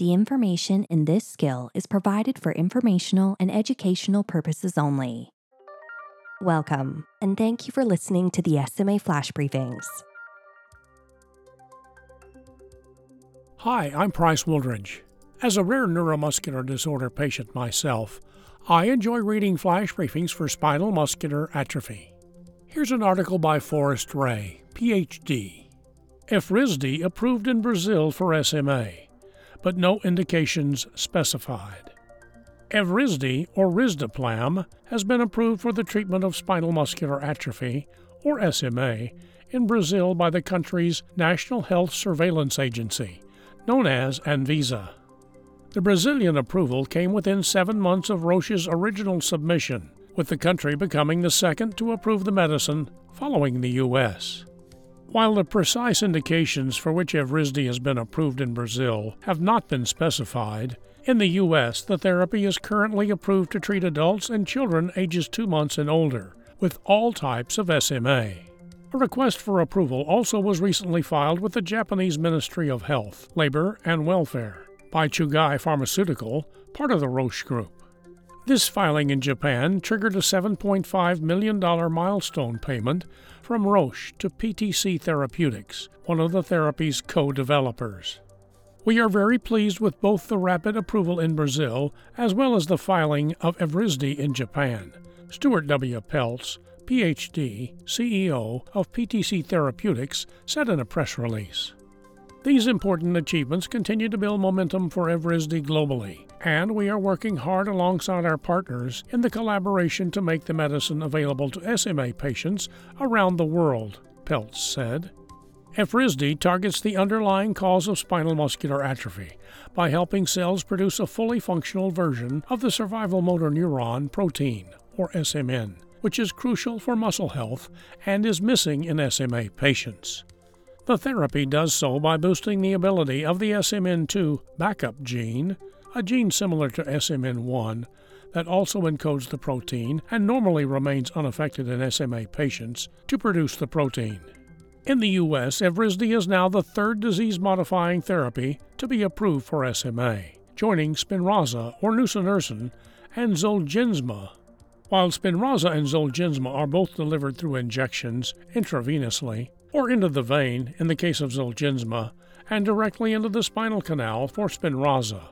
The information in this skill is provided for informational and educational purposes only. Welcome, and thank you for listening to the SMA Flash Briefings. Hi, I'm Price Wooldridge. As a rare neuromuscular disorder patient myself, I enjoy reading flash briefings for spinal muscular atrophy. Here's an article by Forrest Ray, PhD. Evrysdi approved in Brazil for SMA, but no indications specified. Evrysdi, or risdiplam, has been approved for the treatment of spinal muscular atrophy, or SMA, in Brazil by the country's National Health Surveillance Agency, known as Anvisa. The Brazilian approval came within seven months of Roche's original submission, with the country becoming the second to approve the medicine following the U.S. While the precise indications for which Evrysdi has been approved in Brazil have not been specified, in the U.S. the therapy is currently approved to treat adults and children ages 2 months and older with all types of SMA. A request for approval also was recently filed with the Japanese Ministry of Health, Labor, and Welfare by Chugai Pharmaceutical, part of the Roche Group. This filing in Japan triggered a $7.5 million milestone payment from Roche to PTC Therapeutics, one of the therapy's co developers. We are very pleased with both the rapid approval in Brazil as well as the filing of Evrysdi in Japan. Stuart W. Peltz, PhD, CEO of PTC Therapeutics, said in a press release. These important achievements continue to build momentum for Evrysdi globally, and we are working hard alongside our partners in the collaboration to make the medicine available to SMA patients around the world, Peltz said. Evrysdi targets the underlying cause of spinal muscular atrophy by helping cells produce a fully functional version of the survival motor neuron protein, or SMN, which is crucial for muscle health and is missing in SMA patients. The therapy does so by boosting the ability of the SMN2 backup gene, a gene similar to SMN1 that also encodes the protein and normally remains unaffected in SMA patients, to produce the protein. In the U.S., Evrysdi is now the third disease modifying therapy to be approved for SMA, joining Spinraza or nusinersen and Zolgensma. While Spinraza and Zolgensma are both delivered through injections intravenously, or into the vein in the case of Zolgensma, and directly into the spinal canal for Spinraza.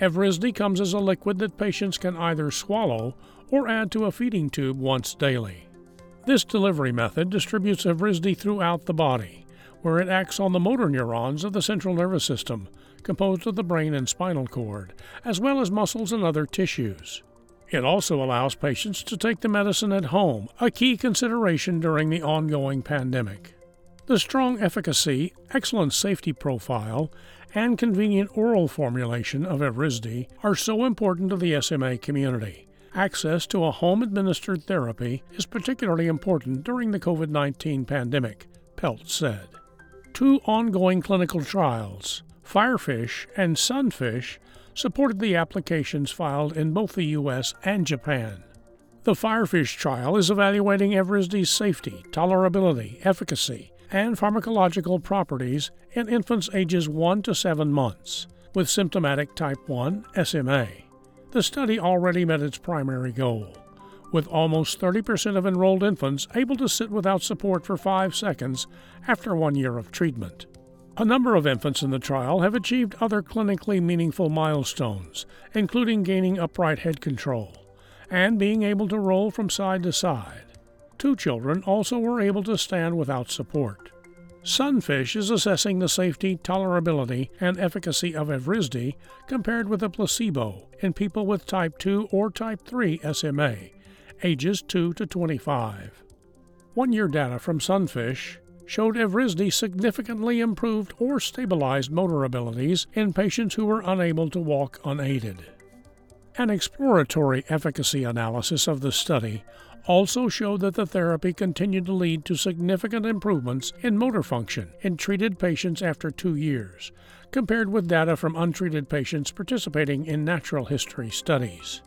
Evrysdi comes as a liquid that patients can either swallow or add to a feeding tube once daily. This delivery method distributes Evrysdi throughout the body, where it acts on the motor neurons of the central nervous system, composed of the brain and spinal cord, as well as muscles and other tissues. It also allows patients to take the medicine at home, a key consideration during the ongoing pandemic. The strong efficacy, excellent safety profile, and convenient oral formulation of Evrysdi are so important to the SMA community. Access to a home administered therapy is particularly important during the COVID 19 pandemic, Peltz said. Two ongoing clinical trials, Firefish and Sunfish, supported the applications filed in both the U.S. and Japan. The Firefish trial is evaluating Evrysdi's safety, tolerability, efficacy, and pharmacological properties in infants ages 1 to 7 months with symptomatic type 1 SMA. The study already met its primary goal, with almost 30% of enrolled infants able to sit without support for 5 seconds after one year of treatment. A number of infants in the trial have achieved other clinically meaningful milestones, including gaining upright head control and being able to roll from side to side. Two children also were able to stand without support. Sunfish is assessing the safety, tolerability, and efficacy of Evrysdi compared with a placebo in people with type 2 or type 3 SMA, ages 2 to 25. One year data from Sunfish showed Evrysdi significantly improved or stabilized motor abilities in patients who were unable to walk unaided. An exploratory efficacy analysis of the study also showed that the therapy continued to lead to significant improvements in motor function in treated patients after two years, compared with data from untreated patients participating in natural history studies.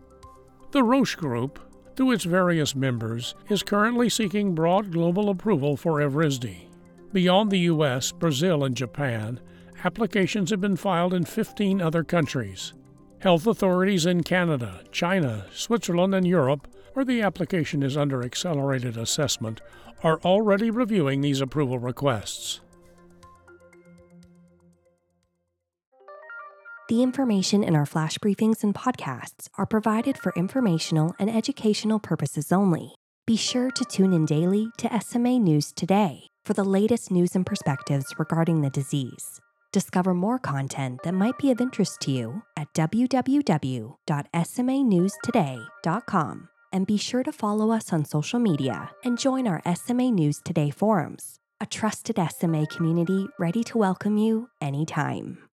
The Roche Group, through its various members, is currently seeking broad global approval for Evrysdi. Beyond the US, Brazil, and Japan, Applications have been filed in 15 other countries. Health authorities in Canada, China, Switzerland, and Europe, where the application is under accelerated assessment, are already reviewing these approval requests. The information in our flash briefings and podcasts are provided for informational and educational purposes only. Be sure to tune in daily to SMA News Today for the latest news and perspectives regarding the disease. Discover more content that might be of interest to you at www.smanewstoday.com and be sure to follow us on social media and join our SMA News Today forums, a trusted SMA community ready to welcome you anytime.